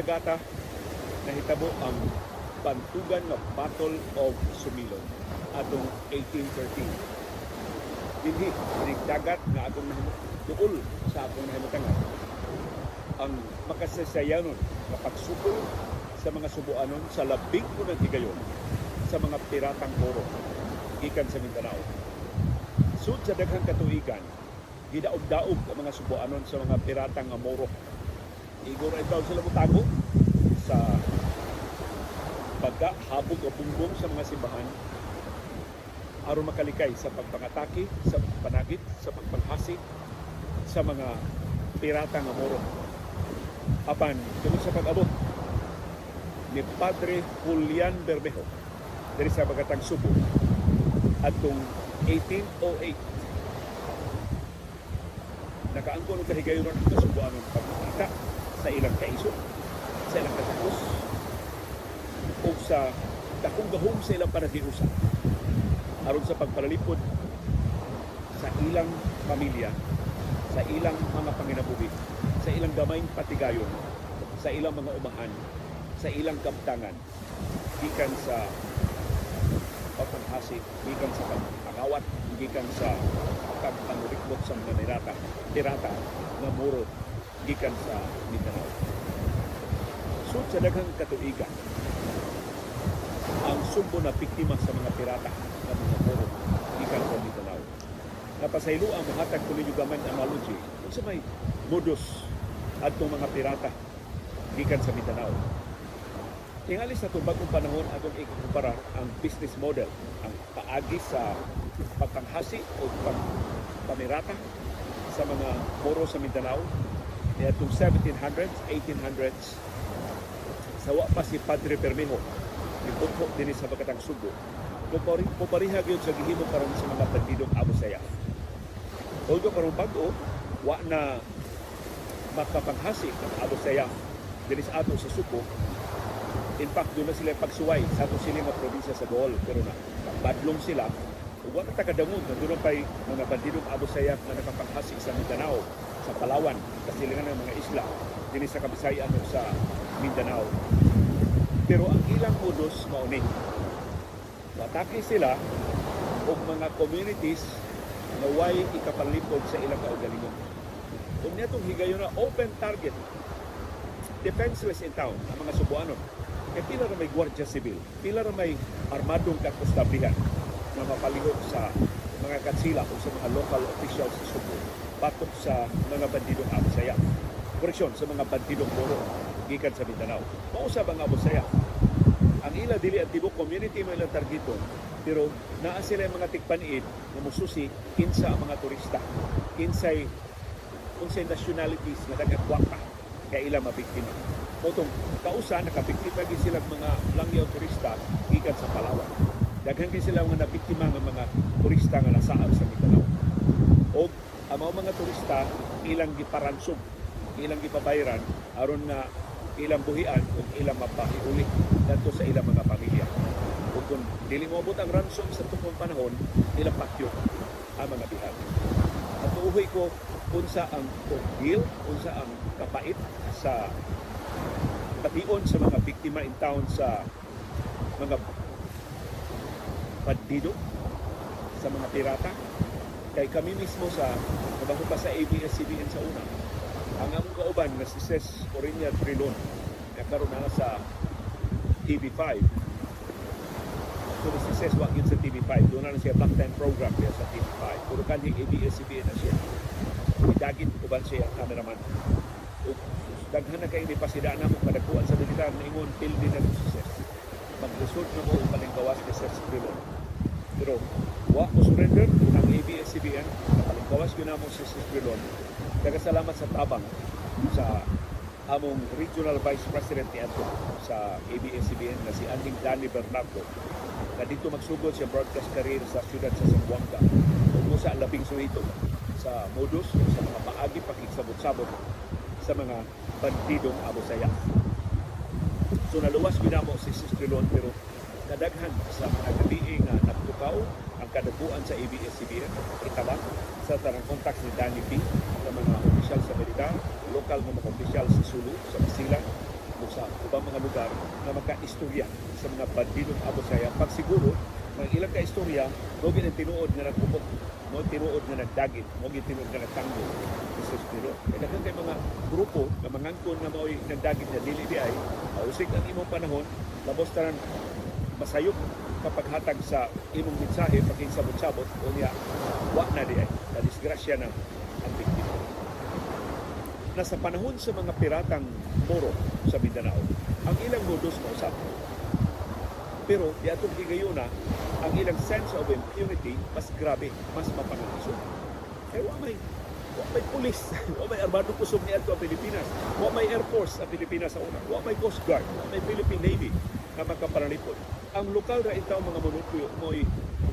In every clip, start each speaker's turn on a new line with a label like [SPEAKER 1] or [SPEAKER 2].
[SPEAKER 1] Dinhi nagata nahitabo ang bantugan nga Battle of Sumilon atong 1813. Dinhi dagat nga atong duol sa atong nahimutangan ang makasasayanon nga pagsukol sa mga subuanon sa labing unang higayon sa mga piratang Moro gikan sa Mindanao. Sud sa daghang katuigan, gidaog-daog ang mga subuanon sa mga piratang nga Moro. Igor ay daw sila mutago sa pagkahabog o bungbong sa mga simbahan. Aron makalikay sa pagpangatake, sa panagit, sa pagpanghasi sa mga pirata nga Moro. Apan, tungkol sa pag-abot ni Padre Julian Bermejo dari sa Bagatang Subo atong 1808 nakaangkon og kahigayon ng kasubuan ng pagkita sa ilang kaiso sa ilang kasakos o sa dakong gahom sa ilang panagiusa aron sa pagpalalipod sa ilang pamilya sa ilang mga panginabuhi sa ilang gamayng patigayon sa ilang mga umahan sa ilang kaptangan gikan sa pagpanghasi gikan sa pagpangawat gikan sa pagpangriklot sa mga pirata pirata nga muro gikan sa Mindanao. Sud sa daghang katuigan ang sumbo na biktima sa mga pirata nga mga muro gikan sa Mindanao. Napasaylo ang mahatag ko ninyo gamay analogy sa may modus adtong mga pirata gikan sa Mindanao. Tingali sa itong bagong panahon atong ikukumpara ang business model ang paagi sa pagpanghasi o pagpamirata sa mga moro sa Mindanao ni atong 1700s, 1800s sa wa pa si Padre Permejo Bukho din sa Bagatang Subo. Puparihag yun sa gihimo karon sa mga bandidong Abu Sayyaf Although karong bago, wa na makapanghasi ng Abu Sayyaf din sa ato sa Subo. In fact, doon na sila pagsuway sa ato sila nga probinsya sa Bohol. Pero na, badlong sila. Ug wala takadangog na doon pa'y mga bandidong Abu Sayyaf na nakapanghasi sa Mindanao, sa Palawan, kasilingan ng mga isla, din sa Kabisayan o sa Mindanao. Pero ang ilang modus mauni. Matake sila o mga communities na way ikapalipod sa ilang kaugalingon. Kung niya itong higayon na open target, defenseless in town, ang mga subuanon, kaya pila na may gwardiya sibil, pila na may armadong kakustablihan na mapalihok sa mga katsila o sa mga local officials sa Subo batok sa mga bandidong Abu Sayyaf. Koreksyon, sa mga bandidong Moro gikan sa Mindanao. Mausap ang Abu Sayyaf. Ang ila dili ang tibok community mo ilang targeton, pero naa sila yung mga tigpaniid na mususi kinsa ang mga turista. Kinsay unsay nationalities nga nagagwapa kaya ilang mabiktima. Motong kausa nakabiktima gid sila mga langyaw turista gikan sa Palawan. Daghan gid sila mga nabiktima nga mga turista nga nasaad sa Mindanao. O ang mga turista ilang giparansog, ilang gipabayran aron nga ilang buhian ug ilang mapahiuli dadto sa ilang mga pamilya. Ug kung dili mo abot ang ransom sa tukong panahon, ilang pakyo ang mga bihag. At uuhoy ko unsa ang deal, unsa ang kapait sa pation sa mga biktima in town sa mga bandido, sa mga pirata. Kay kami mismo sa nabaho pa sa ABS-CBN sa una, ang among kauban na si Ses Orinia Trilon, nagkaroon na sa TV5. So si Ses wag yun sa TV5. Doon na, siya black time program kaya sa TV5. Puro kanhing ABS-CBN na siya. Idagit uban siya ang cameraman. O, daghan na kayo ni pasida na mo kadagkuan sa militar na ingon pildi na si Ses. Maglusod na mo upaling gawas ni Ses Trilon. Pero wa mo surrender ang ABS-CBN. Gawas yun na mo si Ses Trilon. Nagkasalamat sa tabang sa among Regional Vice President ni Ato sa ABS-CBN na si Anding Danny Bernardo na dito magsugod siya broadcast career sa siyudad sa Zamboanga ug sa labing suhito sa modus sa mga paagi pakigsabot-sabot sa mga bandidong Abu Sayyaf. So naluwas ginamo si Sistrilon pero kadaghan sa mga gabi nga nagtutok Kadabuan sa ABS-CBN, itabang sa tanang contacts ni Danny P, sa mga opisyal sa militar, lokal mga opisyal sa Sulu, sa Basilan, o sa ubang mga lugar na magka-istorya sa mga bandidong abot saya. Pag siguro, mga ilang ka-istorya, mo tinuod nga nagkupot, mo tinuod nga nagdagit, mo tinuod nga nagtanggol. Sa Spiro. Kaya daghang kay mga grupo na mangangkon nga mao'y nagdagit na dili di ay, ausig ang imong panahon, labos tanan masayop kapag hatag sa imong mensahe pagking sabot-sabot o niya wa na di ay na disgrasya na ang biktima. Nasa panahon sa mga piratang Moro sa Mindanao, ang ilang modus mausap. Pero di atong higayuna, ang ilang sense of impunity mas grabe, mas mapangaso. Kaya wa may wa may pulis, wa may armadong kusog ni ato ang Pilipinas, wa may Air Force ang Pilipinas sa una, wa may Coast Guard, wa may Philippine Navy na makaparalipod. Ang lokal ra itaw mga monopolyo mo'y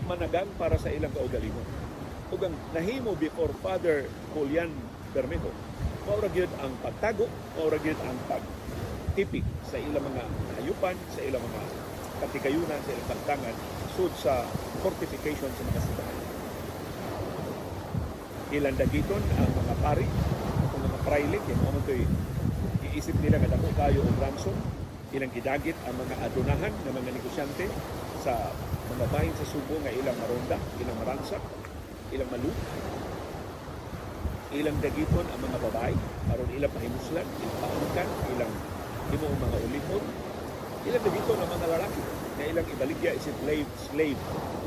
[SPEAKER 1] managang para sa ilang kaugalingon. Ug ang nahimo before Father Julian Bermejo, mao ra gyud ang pagtago, mao ra gyud ang pagtipik sa ilang mga hayupan, sa ilang mga katikayunan, sa ilang pagtangan sud sa fortification sa mga simbahan. Ilang dagiton ang mga pari, ang mga praile, kaya mo to'y iisip nila nga dako kayo og ransom, ilang gidagit ang mga adunahan ng mga negosyante sa mga bahin sa Subo nga ilang maronda, ilang maransak, ilang malu, ilang dagiton ang mga babae, aron ilang pahimuslan, ilang paangkan, ilang himo mga ulipon, ilang dagiton ang mga lalaki na ilang ibaligya isip slave, slave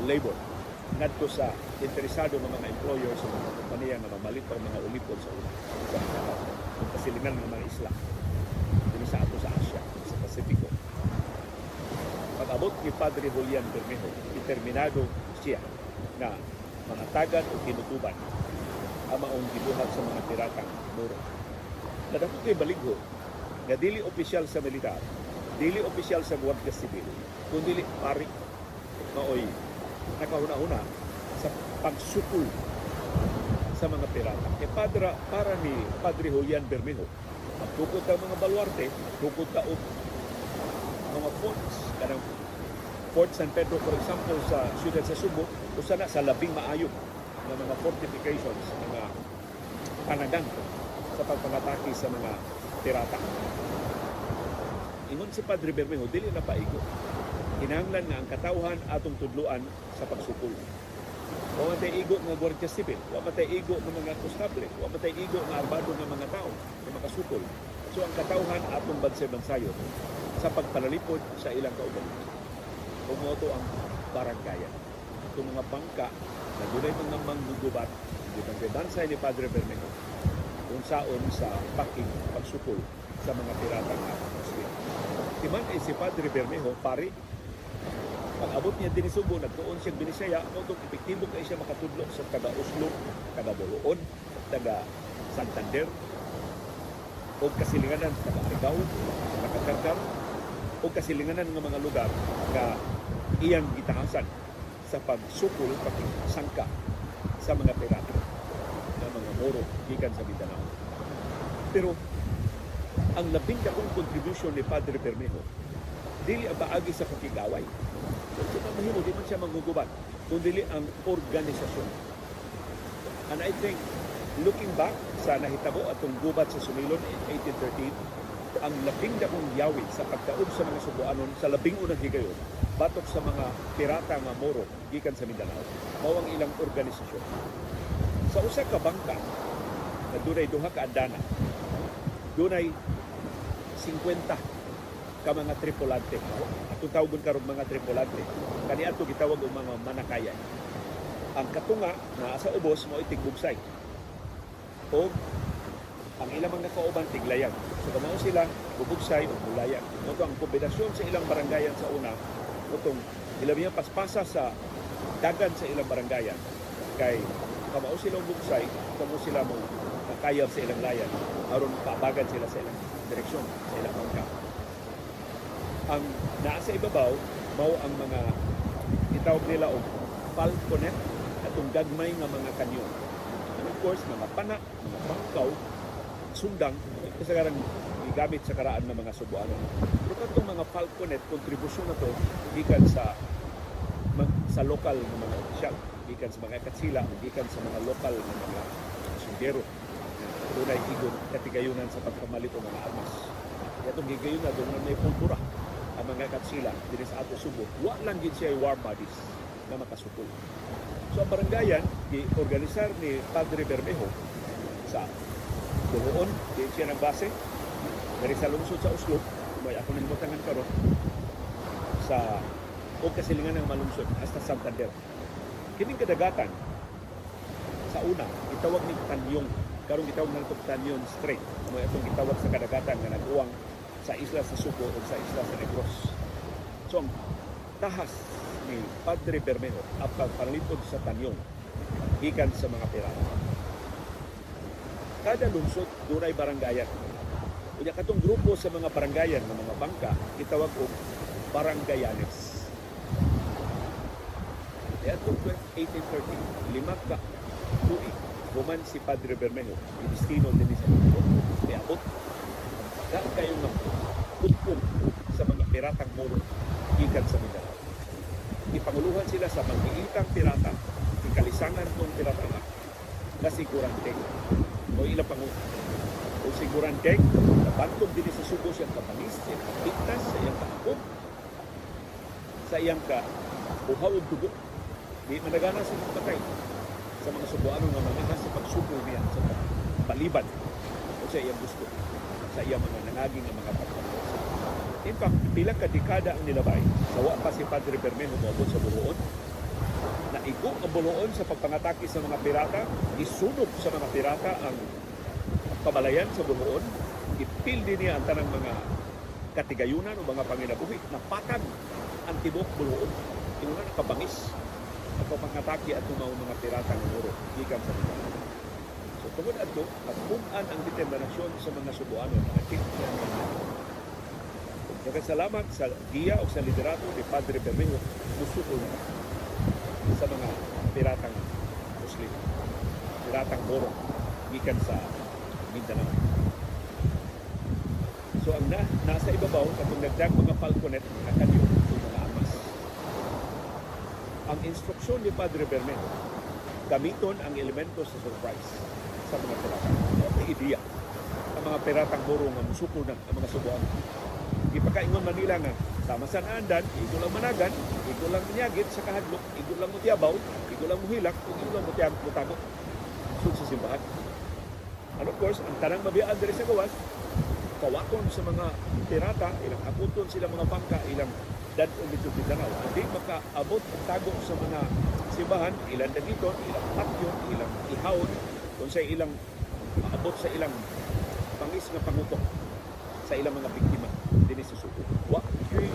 [SPEAKER 1] labor ngadto sa interesado ng mga employer sa mga kompanya nga mamalit ang mga ulipon sa sa kasilingan ng mga isla. Dili sa ato sa Asia sa Pasifiko pag-abot ni Padre Julian Bermejo determinado siya na mga tagad o kinutuban ang maong gibuhat sa mga piratang muro. Nadako kay baligho nga dili opisyal sa militar dili opisyal sa Guardia Civil kundi pari maoy nakahuna-huna sa pagsukol sa mga pirata. E padra, para ni Padre Julian Bermejo, magtukod ang mga baluarte, magtukod ka og mga forts, kanang Fort San Pedro, for example, sa siyudad sa Subo, usa na sa labing maayo ng mga fortifications, mga panagang sa pagpangatake sa mga pirata. Ingon si Padre Bermejo, dili na paigo kinahanglan nga ang katawhan atong tudluan sa pagsukol. Wa matay igo nga Guardia Civil, wa matay igo ng mga konstable, wa matay igo nga arbado ng mga tao na makasukol. So ang katawhan atong bansay-bansayon sa pagpalalipod sa ilang kaugalingon. Kumoto ang baranggayan. Itong mga bangka na dunay mga manggugubat, itong bansay ni Padre Bermejo, kung saon sa paking pagsukol sa mga pirata nga Muslim. Timan ay si Padre Bermejo, pari, pag abot niya din Subo, nagtuon siya Binisaya, mo itong epektibo kayo siya makatudlo sa taga Oslo, taga Buluon, taga Santander, o kasilinganan taga Argao, taga Karkar, o kasilinganan ng mga lugar nga iyang gitahasan sa pagsukol, pagsangka sa mga pirata na mga moro gikan sa Mindanao. Pero ang labing dakong contribution ni Padre Bermejo dili ang paagi sa pakigaway. So, sa mahimo, di man siya manggugubat, kundi ang organisasyon. And I think, looking back sa nahitabo atong gubat sa Sumilon in 1813, ang labing dakong yawi sa pagkaob sa mga Subuanon sa labing unang higayon, batok sa mga pirata nga Moro gikan sa Mindanao, mao ang ilang organisasyon. Sa usa ka bangka, na dunay duha ka andana, dunay 50 ka mga tripulante. Ato tawgon karon mga tripulante. Kani ato gitawag og mga manakayan. Ang katunga na sa ubos mo itigbugsay. O ang ilang mga kauban tiglayan. So kamao sila bubugsay o bulayan. Mo ang kombinasyon sa ilang barangayan sa una, utong ilabiyang paspasa sa dagan sa ilang barangayan kay kamao sila bugsay, kamo sila mo nakayab sa ilang layan aron pabagan sila sa ilang direksyon sa ilang bangka ang nasa ibabaw mao ang mga itawag nila og falconet atong gagmay nga mga kanyon. And of course, mga pana, mga bangkaw, sundang, kasagaran gigamit sa karaan ng mga subuanon. Pero katong mga falconet, kontribusyon na to gikan sa sa lokal ng mga opisyal, gikan sa mga katsila, gikan sa mga lokal ng mga sundero. Tunay igon katigayunan sa pagpamalit ng mga armas. Itong gigayunan doon na may pultura ang mga katsila din sa ato subo. Wa lang gid siya war bodies na makasupol. So ang barangayan, gi-organisar ni Padre Bermejo sa Buhoon, di siya ng base, dari sa lungsod sa Oslo, may ako nang mutangan karon sa o kasilingan ng malungsod hasta Santander. Kining kadagatan sa una itawag ni Tanyong karon gitawag na ito Tanyon Strait mo itong gitawag sa kadagatan nga nag-uwang sa isla sa Suco o sa isla sa Negros. So tahas ni Padre Bermejo ang pagpanlipod sa Tanyong gikan sa mga pirata. Kada lungsod dunay barangayan. Unya katong grupo sa mga barangayan ng mga bangka gitawag og barangayanes. Kaya 1830, lima ka tuig, human si Padre Bermejo, destino din sa mundo. Kaya abot, dahil kayo ng putpong sa mga piratang moro ikan sa Mindanao. Ipanguluhan sila sa mag-iitang pirata, ikalisangan kong pirata na, kasigurante o ilang pangulo. O sigurante, nabantog din sa subo siya kapanis, siya kapigtas, sa iyang kaakot, sa iyang ka buhaw og dugo di managana sa patay sa mga subuano nga mga sa pagsuko niya sa paliban o sa iyang gusto sa iyang mga nangaging nga mga pagpapos. In fact, pila ka ang nilabay sa wa pa si Padre Bermejo moabot sa Buluon na igo ang Buluon sa pagpangatake sa mga pirata, isunog sa mga pirata ang pabalayan sa Buluon, ipil din niya ang tanang mga katigayunan o mga panginabuhi, napatag ang tibok Buluon. Ino na nakabangis ang pagpangatake at mga mga pirata ng oro gikan sa Mindanao. So tungod adto, nagpunan ang determinasyon sa mga Subuano na nakit Nagkasalamat sa giya o sa liderato ni Padre Bermejo musuko na sa mga piratang Muslim, piratang Moro, gikan sa Mindanao. So ang na, nasa ibabaw, katong nagdag mga falconet, mga armas. Ang instruksyon ni Padre Bermejo, gamiton ang elemento sa surprise sa mga pirata. May ideya ang mga piratang Moro nga musuko ang mga subuan. Ipakaingon Manila nga, sama sa naandan, igo lang managan, igo lang minyagit sa kahadlok, igo lang mutiabaw, igo lang muhilak, igo lang mutiag mutago. Sud sa simbahan. And of course, ang tanang mabiyaan diri sa gawas, kawakon sa mga pirata, ilang aputon sila mga bangka, ilang dadon dito Mindanao. Hindi makaabot ang tago sa mga simbahan, ilang dagiton, ilang patyon, ilang ihawon, kung sa ilang maabot sa ilang pangis nga pangutok sa ilang mga biktima dinhi sa Subo. Wa kay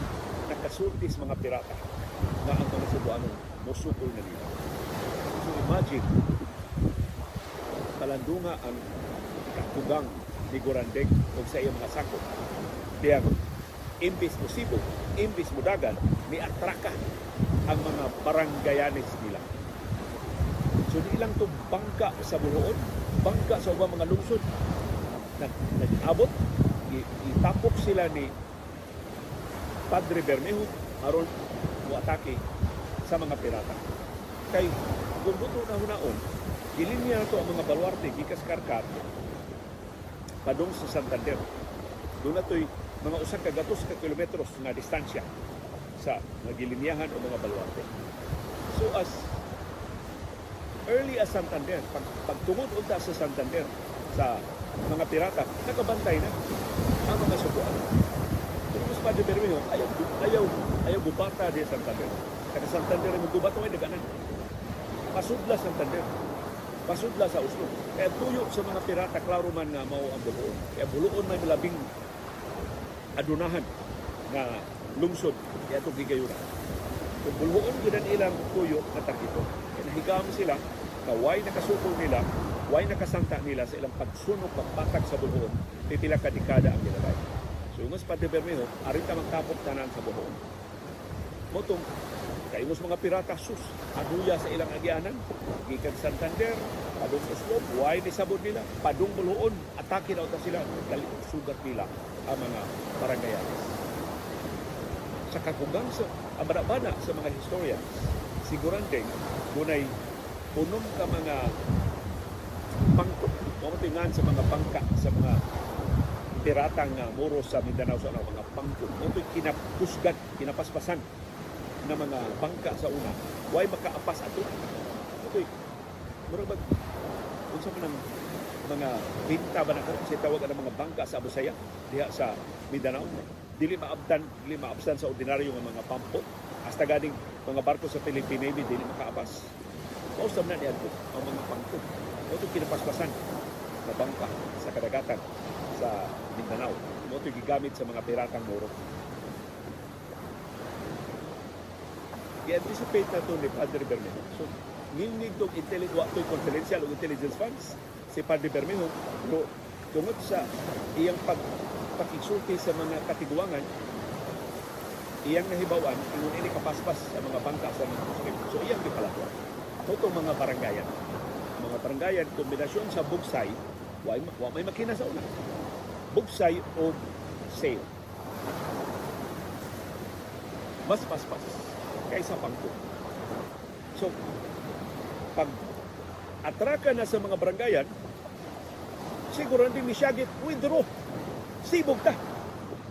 [SPEAKER 1] nakasulti sa mga pirata nga ang mga Subuanon musukol na nila. So imagine kalandunga ang kakugang ni Gorandeg o sa iyang mga sakop. Kaya imbis mo imbis mo dagan, ni atraka ang mga baranggayanes nila. So di lang to bangka sa buloon, bangka sa ubang mga lungsod. Nag, nag-abot, itapok sila ni Padre Bermejo aron muatake sa mga pirata. Kay kung buto na hunaon, gilinya na to ang mga baluarte gikas Karkar padung sa Santander. Doon na to'y mga usak ka gatos ka kilometros nga distansya sa nagilinyahan o mga baluarte. So as early as Santander, pag, pagtungod unta sa Santander sa mga pirata, nakabantay na ang mga subuan. Pero Padre Bermejo, ayaw, ayaw, ayaw gubata di Santander. Kaya Santander ang gubato ay daganan. Pasudla Santander. Pasudla sa Oslo. Kaya tuyo sa mga pirata, klaro man nga mao ang buluon. Kaya buluon may malabing adunahan nga lungsod. Kaya ito gigayunan. Kung buluon ginan ilang tuyo na takito. Nahigam sila na why nakasukol nila, why nakasangta nila sa ilang pagsunog, pagpatag sa buluon, pipila ka dekada ang nilagay. So yung mas Padre Bermejo, arin ka magtapok tanan sa buhon. Motong, kaimos mga pirata, sus, aduya sa ilang agianan, gikan Santander, padung Oslo, why ni sabod nila, padung buluon, atake na uta sila, sugat nila ang mga barangayanes. Sa kakugang sa, ang bana sa mga historians sigurante dunay unom ka mga pangko mamutingan sa mga bangka sa mga piratang nga muro sa Mindanao sa mga pangko. Mo kinapusgad kinapaspasan na mga bangka sa una. Way makaapas ato. Ito mura ba? Unsa man ang mga binta ba na kasi tawag ang mga bangka sa Abusaya diha sa Mindanao. Dili maabdan dili maabsan sa ordinaryo nga mga pampo. Hasta ganing mga barko sa Philippine Navy dili makaapas Mausap na niya ang mga pangko. Ito kinapaspasan na bangka sa kadagatan sa Mindanao. Ito gigamit sa mga piratang moro. I-anticipate na ito ni Padre Bermejo. So, nginig itong intelligence, ito confidential o intelligence funds si Padre Bermejo. Pero tungod sa iyang pag pakisulti sa mga katiguangan, iyang nahibawan, ingon ini kapaspas sa mga bangka sa mga Muslim. So, iyang gipalatuan itong mga barangayan. Mga barangayan, kombinasyon sa bugsay, wa, wa may makina sa una. Bugsay o sail. Mas paspas kaysa pangko. So, pag atraka na sa mga barangayan, siguro hindi misyagit, withdraw. Sibog ta.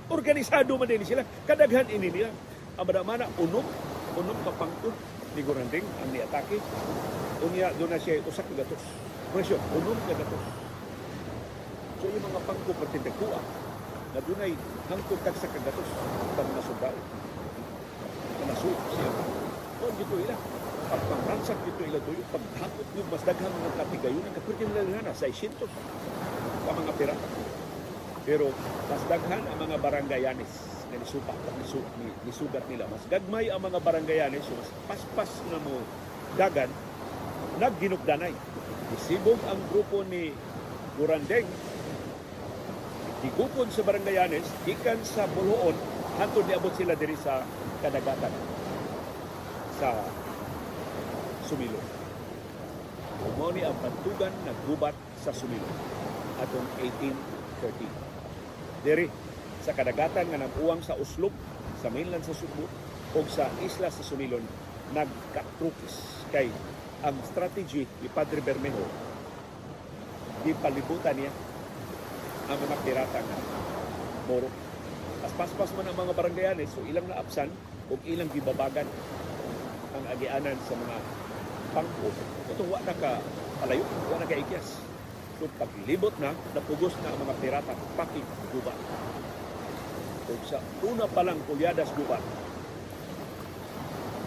[SPEAKER 1] Organisado man din sila. Kadaghan ini nila. Ang mana unom, unom ka pangko ni Guranding ang niatake. Unya doon na siya usak ka gatos. Presyo, unom ka gatos. So yung mga pangko pertindagkuha na doon ay hangtod kag sa kagatos pag nasugao. Kanasuot siya. O dito ila. Pagpangransak dito ila doon, paghakot yung mas daghang mga kapigayon, kapwede nila na sa 600 ka mga pira. Pero mas daghan ang mga barangayanis nga nisupa nisu, ni, nisugat nila. Mas gagmay ang mga barangayanes so mas paspas na mo dagan nagginugdanay. Isibog ang grupo ni Gurandeng digupon sa barangayanes gikan sa Buluon hantod niabot sila diri sa kadagatan sa Sumilo. Mao ni ang bantugan naggubat sa Sumilo atong 1813 diri sa kadagatan nga nag-uwang sa Uslub, sa mainland sa Subo, o sa isla sa Sumilon, nagkatrukis. Kay ang strategy ni Padre Bermejo, di palibutan niya ang mga pirata nga moro. Paspas man ang mga barangayanes, so ilang naapsan o ilang gibabagan ang agianan sa mga pangko. Ito wa na ka palayo, wa ka ikyas. So paglibot na, napugos na ang mga pirata, pakiguba ug sa una pa lang kulyadas gubat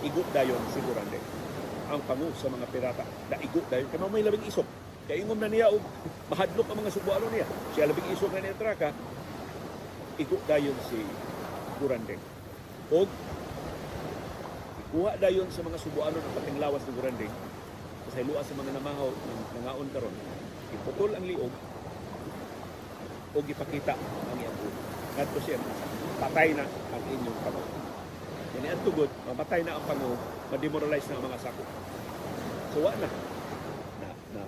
[SPEAKER 1] igot dayon sigurande. Ang pangu sa mga pirata da igot dayon kay may labing isok. Kay ingom na niya og mahadlok ang mga subuano niya. Siya labing isok na niya traka igot dayon si Gurandeng og ikuha dayon sa mga subuano ng pating lawas ni Gurandeng sa luwa sa mga namahaw ng nangaon karon iputol ang liog o gipakita ang iyang ulo. Ngadto siya, patay na ang inyong pango. Yan ang tugod, mamatay na ang pango, ma-demoralize na ang mga sako. So wa na. Na, na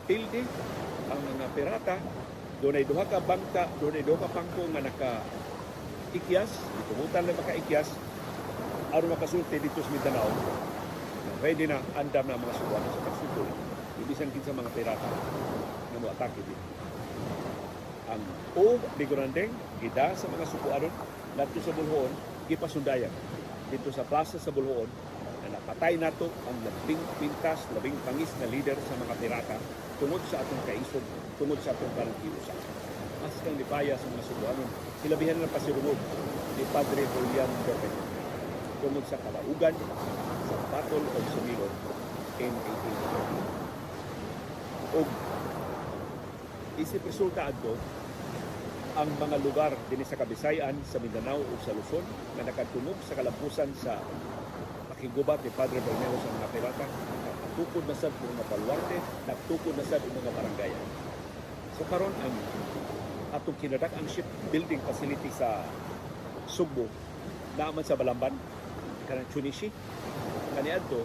[SPEAKER 1] ang mga pirata, doon ay duha ka bangka, doon ay duha ka pangko nga naka ikyas, itumutan na maka-ikyas, aron makasulti dito sa Mindanao, ready na andam na mga suwan sa pagsuko. Ibisan kin sa mga pirata na mo atake dito ang o di Grandeng gida sa mga sukuaron dito sa Bulhoon gipasundayan dito sa plaza sa Bulhoon na napatay nato ang labing pintas, labing pangis na leader sa mga pirata tungod sa atong kaisog, tungod sa atong karantiusa. Mas kang lipaya sa mga sukuanon. Silabihan na pasirungod ni Padre Julian Berben tungod sa kalaugan Battle of Sumilon in 1840. O isip resulta adto ang mga lugar din sa Kabisayan, sa Mindanao o sa Luzon na nakatunog sa kalampusan sa pakigubat ni Padre Bermeo sa mga pirata, nagtukod na sad mga baluarte, nagtukod na sad mga barangay. So karon ang atong kinadak ang shipbuilding facility sa Subo naaman sa Balamban kanang Chunishi kaniadto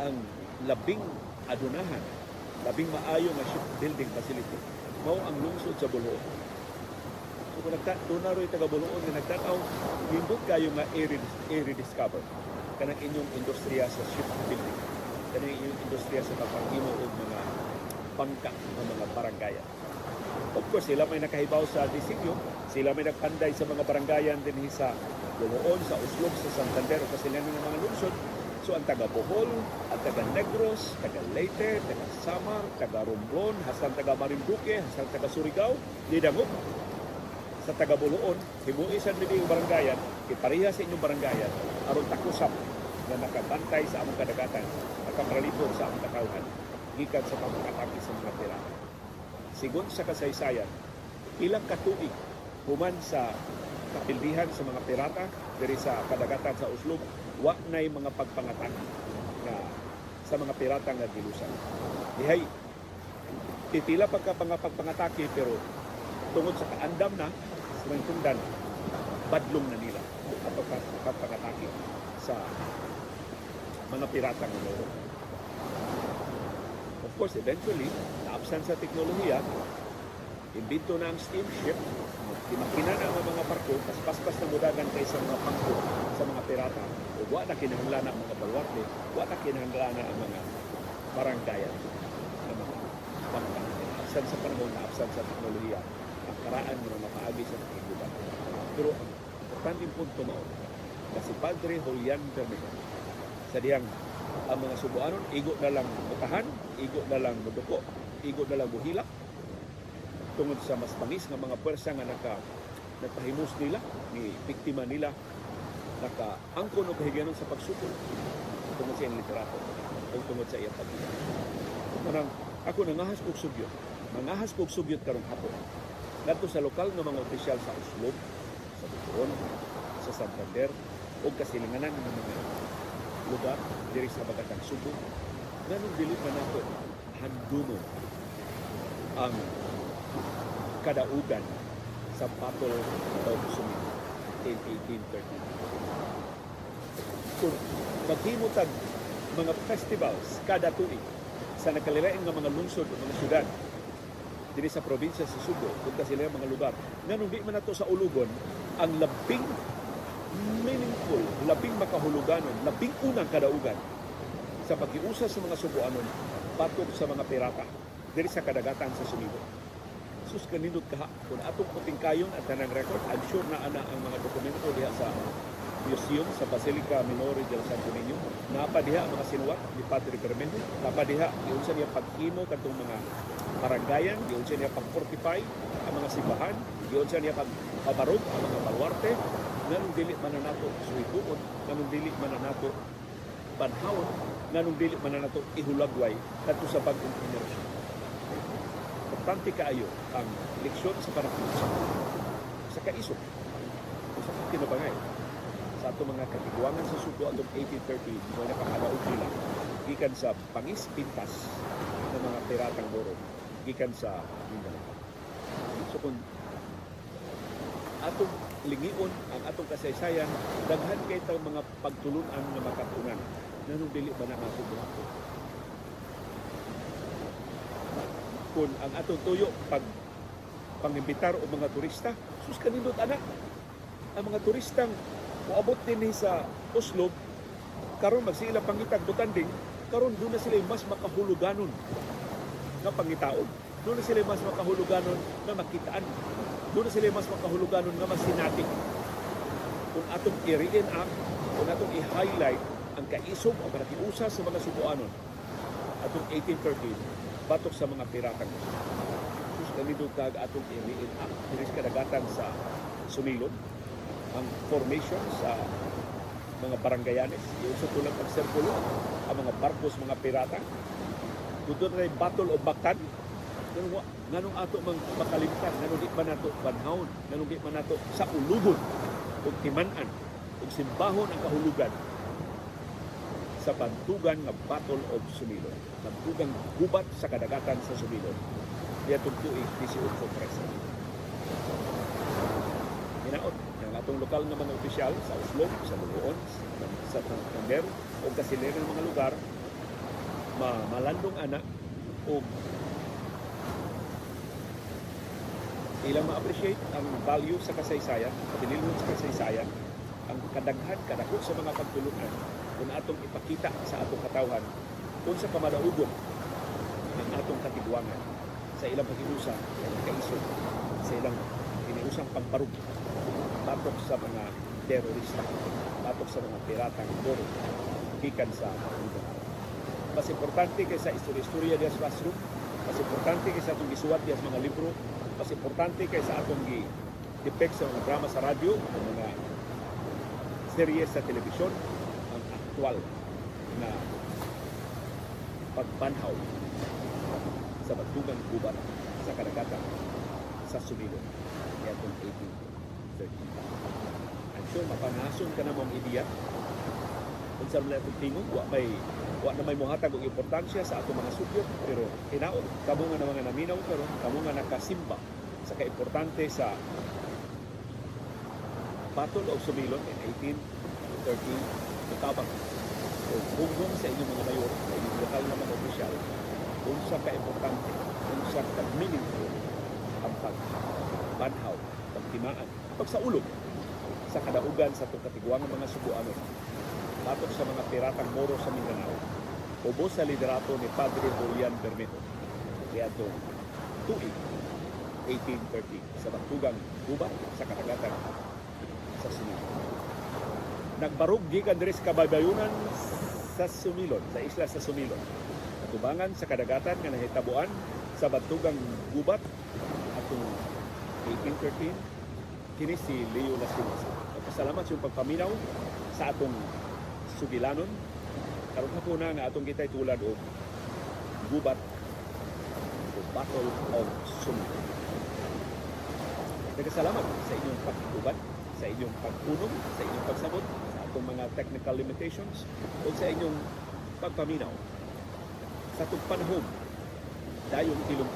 [SPEAKER 1] ang labing adunahan labing maayo nga shipbuilding facility mao ang lungsod sa Buloon So kung nagta, doon na rin taga Buluon nga nagtanaw, hindot kayo nga i-rediscover kanang inyong industriya sa shipbuilding. kani yung industriya sa pagpangimo og mga bangka ng mga barangayan. Of course, sila may nakahibaw sa disenyo, sila may nagpanday sa mga barangayan din sa Lumuon, sa Uslog, sa Santander, o kasi ng mga lungsod. So ang taga Bohol, ang taga Negros, taga Leyte, taga Samar, taga Romblon, hasta taga Marinduque, hasta taga Surigao, di dangog. Sa taga Buluon, himuisan mi yung barangayan, ipariha sa inyong barangayan, aron takusap na nakabantay sa among kadagatan, nakapralito sa among katawhan, gikan sa pamangkataki sa mga pirata. Sigon sa kasaysayan, ilang katuig human sa kapildihan sa mga pirata diri sa kadagatan sa Uslog, wa nay mga pagpangatak na sa mga pirata nga gilusan. Dihay titila pagka mga pagpangatake pero tungod sa kaandam na sa mga tungdan, badlong na nila pagpa- pagpangatake sa mga pirata nga. Of course, eventually, naabsan sa teknolohiya, imbento na ang steamship, Dimakina na ang mga barko, mas paspas na mudagan kaysa mga pangko sa mga pirata. O wa na kinahanglan ang mga balwarte, wa na kinahanglan ang mga baranggayan ng mga bangka. Absan sa panahon na absan sa teknolohiya, ang karaan mo na mapaagi sa pakiguban. Pero importanteng punto mao, na si Padre Julian Bermejo, sa diyang ang mga subuanon, igo na lang mutahan, igo na lang muduko, igo na lang buhilak, tungod sa mas bangis nga mga pwersa nga naka nagpahimus nila ni biktima nila naka angkon og kahigayon sa pagsukol tungod sa iyang literato o tungod sa iyang pagkita. Manang ako nangahas kog sugyot. Nangahas kog sugyot karong hapon. Ngadto sa lokal nga mga opisyal sa Oslo, sa Buturon, sa Santander o kasilinganan ng mga lugar diri sa Bagatang Subo nganong dili pa nato handumon ang kadaugan sa Battle of Sumin in 1830. Kung maghimutag mga festivals kada tuig sa nakalilain nga mga lungsod o mga syudad diri sa probinsya sa Subo kung sila mga lugar. Nganong di man nato sa ulugon ang labing meaningful, labing makahuluganon, labing unang kadaugan sa pagkiusa sa mga Subuanon batok sa mga pirata diri sa kadagatan sa Sumibo sus kanindot kaha kung atong puting kayon at tanang record I'm sure na ana ang mga dokumento diha sa museum sa Basilica Minore del Santo Niño. Napa diha ang mga sinuwat ni Padre Bermejo napa diha giunsa niya paghimo kadtong mga barangayan giunsa niya pag-fortify ang mga simbahan giunsa niya pagpabarog ang mga baluarte. Nganong dili man na nato suhituon nganong dili man na nato panhawon nganong dili man na nato ihulagway kadto sa bagong henerasyon importante kaayo ang leksyon sa panahon sa kaisog sa kinabangay sa ato mga katiguangan sa suko atong 1830 mo nakakalaog nila gikan sa pangis pintas ng mga piratang boro gikan sa Mindanao. So kung atong lingion ang atong kasaysayan daghan kay tang mga pagtulunan nga makatunan. Nanong dili ba na ato kung ang atong tuyo pag pangimbitar o mga turista. Sus kanindot anak. Ang mga turistang moabot din sa Oslo karon magsila pangitag butanding karon doon na sila mas makahuluganon nga pangitaon. Doon na sila mas makahuluganon nga makitaan. Doon na sila mas makahuluganon nga masinatik. Kung atong i-rein up kung atong i-highlight ang kaisog o panakiusa sa mga subuanon atong 1813 batok sa mga piratang sus ganito kag atong i-rein up diris kadagatan sa sumilon ang formation sa mga barangayanes. Yung sa tulang pagsirkulo ang mga barkos mga pirata. Dito na battle of Bactan ganun nganong ato mang makalimtan nganong di man nato banhawon nganong di man nato sa ulugon ug timan-an ug simbahon ang kahulugan sa bantugan nga Battle of Sumilon. Bantugang gubat sa kadagatan sa Sumilon. Diya tugtuig 18 Presa. Hinaot ng atong lokal nga mga opisyal sa Oslo, sa Lugoon, sa Santander o kasilir ng mga lugar ma malandong ana o ilang ma-appreciate ang value sa kasaysayan, pagdililon sa kasaysayan, ang kadaghan, kadako sa mga pagtulungan kung atong ipakita sa atong katawhan unsa pa madaugon ang atong katigwangan sa ilang sa ilang kaisod sa ilang iniusang pamparug batok sa mga terorista batok sa mga piratang boro gikan sa Mindanao mas importante kaysa istorya-istorya diya sa classroom mas importante kaysa atong gisuwat diya sa mga libro mas importante kaysa atong gi depict sa mga drama sa radyo mga serye sa telebisyon aktual na pagbanhaw sa bagtugang gubat sa kadagatan sa Sumilon itong 1813. I'm sure mapangason ka na mong ideya. Kung saan mo itong tingog, wa may wa na may muhatag og importansya sa atong mga sugyot pero hinaot kamo nga mga naminaw pero kamo nga nakasimba sa kaimportante sa Battle of Sumilon in 1813 Katabang o hugong sa inyong mga mayor sa inyong lokal na mga opisyal kung sa kaimportante kung sa ka-meaningful ang pagbanhaw, pagtimaan, pagsaulog sa kadaugan sa itong katigwangang mga subuano batok sa mga piratang Moro sa Mindanao ubos sa liderato ni Padre Julian Bermejo itong tuig 1830 sa Bagtugang Cuba sa Katagatan sa Sumilon. Nagbarog gikan diri sa kabaybayunan sa Sumilon, sa isla sa Sumilon. Natubangan sa kadagatan nga nahitabuan sa Bagtugang Gubat atong 1813 kini si Leo Lasinas. Pasalamat sa pagpaminaw sa atong sugilanon karon hapon na nga atong kitay tulad og gubat o Battle of Sumilon. Nagkasalamat sa inyong pagtuban, sa inyong pagpunong, sa inyong pagsabot, sa atong mga technical limitations, o sa inyong pagpaminaw. Sa itong panahon, dayong ilong